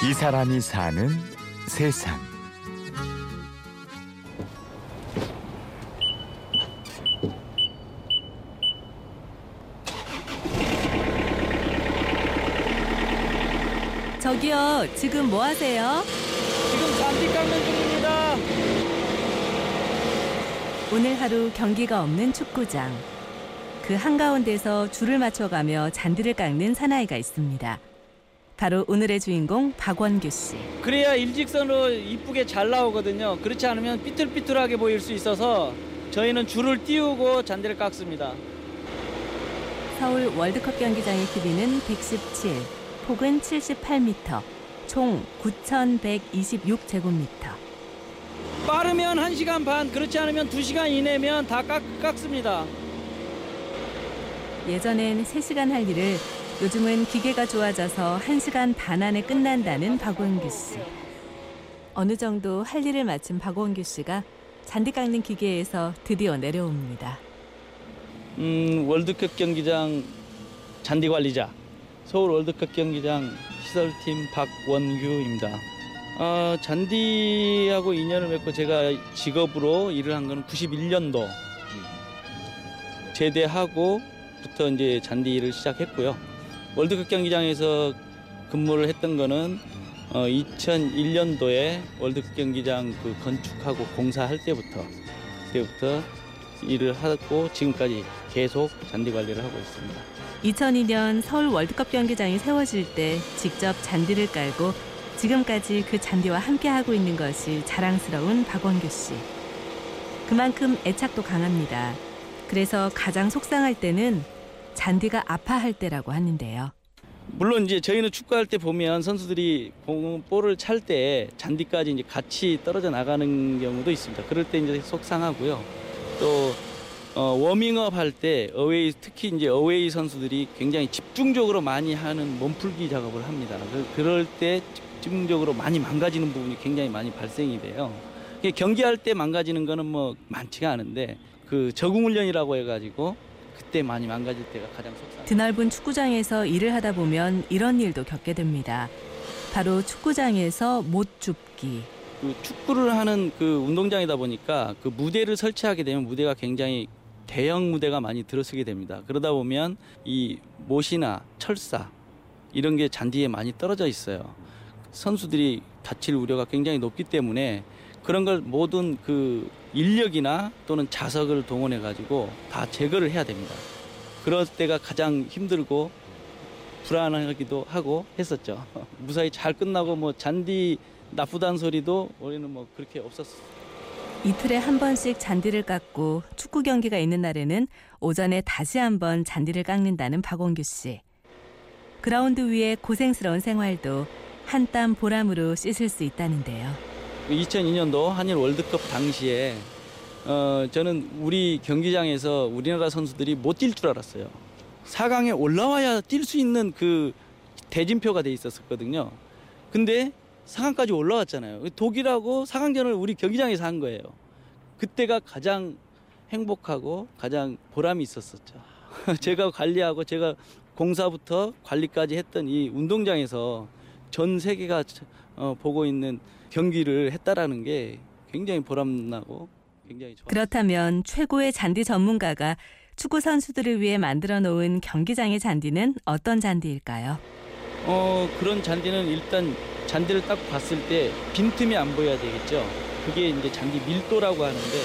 이 사람이 사는 세상. 저기요, 지금 뭐 하세요? 지금 잔디 깎는 중입니다. 오늘 하루 경기가 없는 축구장. 그 한가운데서 줄을 맞춰가며 잔디를 깎는 사나이가 있습니다. 바로 오늘의 주인공 박원규 씨. 그래야 일직선으로 이쁘게 잘 나오거든요. 그렇지 않으면 삐뚤삐뚤하게 보일 수 있어서 저희는 줄을 띄우고 잔디를 깎습니다. 서울 월드컵 경기장의 길이는 117, 폭은 78m, 총 9,126제곱미터. 빠르면 1시간 반, 그렇지 않으면 2시간 이내면 다 깎, 깎습니다. 예전엔 3시간 할 일을 요즘은 기계가 좋아져서 1시간 반 안에 끝난다는 박원규 씨. 어느 정도 할 일을 마친 박원규 씨가 잔디 깎는 기계에서 드디어 내려옵니다. 음, 월드컵 경기장 잔디 관리자, 서울 월드컵 경기장 시설팀 박원규입니다. 어, 잔디하고 인연을 맺고 제가 직업으로 일을 한 건 91년도 제대하고부터 이제 잔디 일을 시작했고요. 월드컵 경기장에서 근무를 했던 거는 어, 2001년도에 월드컵 경기장 그 건축하고 공사할 때부터 그때부터 일을 하고 지금까지 계속 잔디 관리를 하고 있습니다. 2002년 서울 월드컵 경기장이 세워질 때 직접 잔디를 깔고 지금까지 그 잔디와 함께하고 있는 것이 자랑스러운 박원규 씨. 그만큼 애착도 강합니다. 그래서 가장 속상할 때는 잔디가 아파할 때라고 하는데요. 물론 이제 저희는 축구할 때 보면 선수들이 공- 볼을 찰 때 잔디까지 이제 같이 떨어져 나가는 경우도 있습니다. 그럴 때 이제 속상하고요. 또 어, 워밍업 할 때 어웨이 특히 이제 어웨이 선수들이 굉장히 집중적으로 많이 하는 몸풀기 작업을 합니다. 그- 그럴 때 집중적으로 많이 망가지는 부분이 굉장히 많이 발생이 돼요. 경기할 때 망가지는 거는 뭐 많지가 않은데 그 적응 훈련이라고 해가지고 그때 많이 망가질 때가 가장 속상. 드넓은 축구장에서 일을 하다 보면 이런 일도 겪게 됩니다. 바로 축구장에서 못 줍기. 그 축구를 하는 그 운동장이다 보니까 그 무대를 설치하게 되면 무대가 굉장히 대형 무대가 많이 들어서게 됩니다. 그러다 보면 이 못이나 철사 이런 게 잔디에 많이 떨어져 있어요. 선수들이 다칠 우려가 굉장히 높기 때문에 그런 걸 모든 그 인력이나 또는 자석을 동원해 가지고 다 제거를 해야 됩니다. 그럴 때가 가장 힘들고 불안하기도 하고 했었죠. 무사히 잘 끝나고 뭐 잔디 나쁘다는 소리도 우리는 뭐 그렇게 없었어요. 이틀에 한 번씩 잔디를 깎고 축구 경기가 있는 날에는 오전에 다시 한 번 잔디를 깎는다는 박원규 씨. 그라운드 위의 고생스러운 생활도 한 땀 보람으로 씻을 수 있다는데요. 2002년도 한일 월드컵 당시에 어, 저는 우리 경기장에서 우리나라 선수들이 못 뛸 줄 알았어요. 4강에 올라와야 뛸 수 있는 그 대진표가 돼 있었거든요. 근데 4강까지 올라왔잖아요. 독일하고 4강전을 우리 경기장에서 한 거예요. 그때가 가장 행복하고 가장 보람이 있었었죠. 제가 관리하고 제가 공사부터 관리까지 했던 이 운동장에서 전 세계가 어, 보고 있는 경기를 했다라는 게 굉장히 보람나고 굉장히 좋아. 그렇다면 최고의 잔디 전문가가 축구 선수들을 위해 만들어 놓은 경기장의 잔디는 어떤 잔디일까요? 어 그런 잔디는 일단 잔디를 딱 봤을 때 빈틈이 안 보여야 되겠죠. 그게 이제 잔디 밀도라고 하는데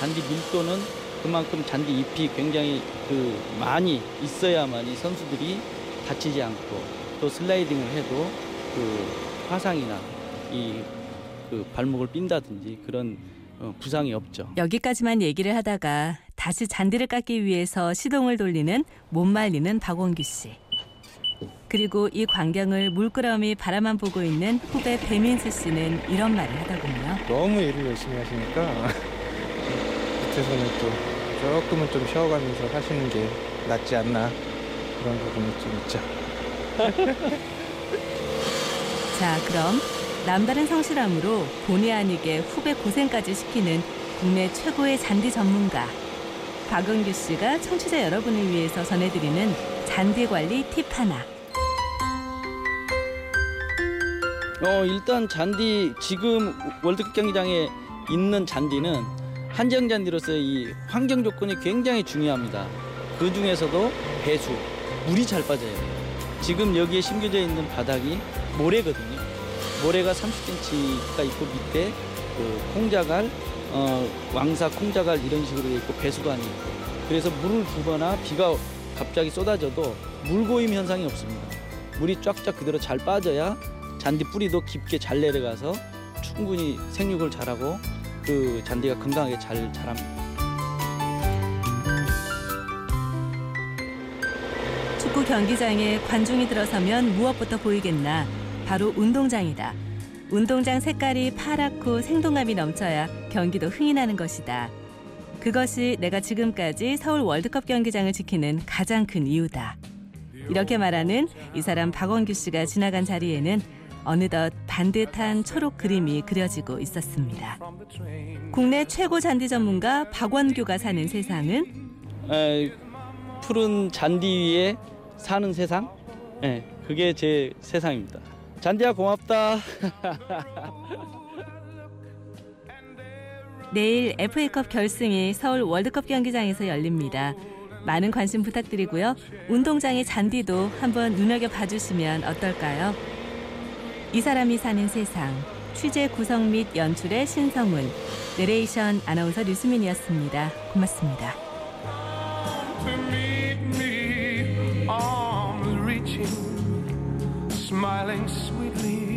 잔디 밀도는 그만큼 잔디 잎이 굉장히 그 많이 있어야만이 선수들이 다치지 않고 또 슬라이딩을 해도 그 화상이나 이 그 발목을 삔다든지 그런 어, 부상이 없죠. 여기까지만 얘기를 하다가 다시 잔디를 깎기 위해서 시동을 돌리는 못 말리는 박원규 씨. 그리고 이 광경을 물끄러미 바라만 보고 있는 후배 배민수 씨는 이런 말을 하더군요. 너무 일을 열심히 하시니까 밑에서는 또 조금은 좀 쉬어가면서 하시는 게 낫지 않나 그런 부분이 좀 있죠. 자, 그럼 남다른 성실함으로 본의 아니게 후배 고생까지 시키는 국내 최고의 잔디 전문가 박은규 씨가 청취자 여러분을 위해서 전해드리는 잔디 관리 팁 하나. 어 일단 잔디 지금 월드컵 경기장에 있는 잔디는 한정 잔디로서의 이 환경 조건이 굉장히 중요합니다. 그 중에서도 배수, 물이 잘 빠져요. 지금 여기에 심겨져 있는 바닥이 모래거든요. 모래가 30cm가 있고 밑에 그 콩자갈, 어, 왕사 콩자갈 이런 식으로 돼 있고 배수관이 있고 그래서 물을 주거나 비가 갑자기 쏟아져도 물고임 현상이 없습니다. 물이 쫙쫙 그대로 잘 빠져야 잔디 뿌리도 깊게 잘 내려가서 충분히 생육을 잘하고 그 잔디가 건강하게 잘 자랍니다. 축구 경기장에 관중이 들어서면 무엇부터 보이겠나? 바로 운동장이다. 운동장 색깔이 파랗고 생동감이 넘쳐야 경기도 흥이 나는 것이다. 그것이 내가 지금까지 서울 월드컵 경기장을 지키는 가장 큰 이유다. 이렇게 말하는 이 사람 박원규 씨가 지나간 자리에는 어느덧 반듯한 초록 그림이 그려지고 있었습니다. 국내 최고 잔디 전문가 박원규가 사는 세상은 에, 푸른 잔디 위에 사는 세상, 예, 그게 제 세상입니다. 잔디야 고맙다. 내일 FA컵 결승이 서울 월드컵 경기장에서 열립니다. 많은 관심 부탁드리고요. 운동장의 잔디도 한번 눈여겨 봐주시면 어떨까요? 이 사람이 사는 세상 취재 구성 및 연출의 신성훈 내레이션 아나운서 류수민이었습니다. 고맙습니다. Smiling sweetly.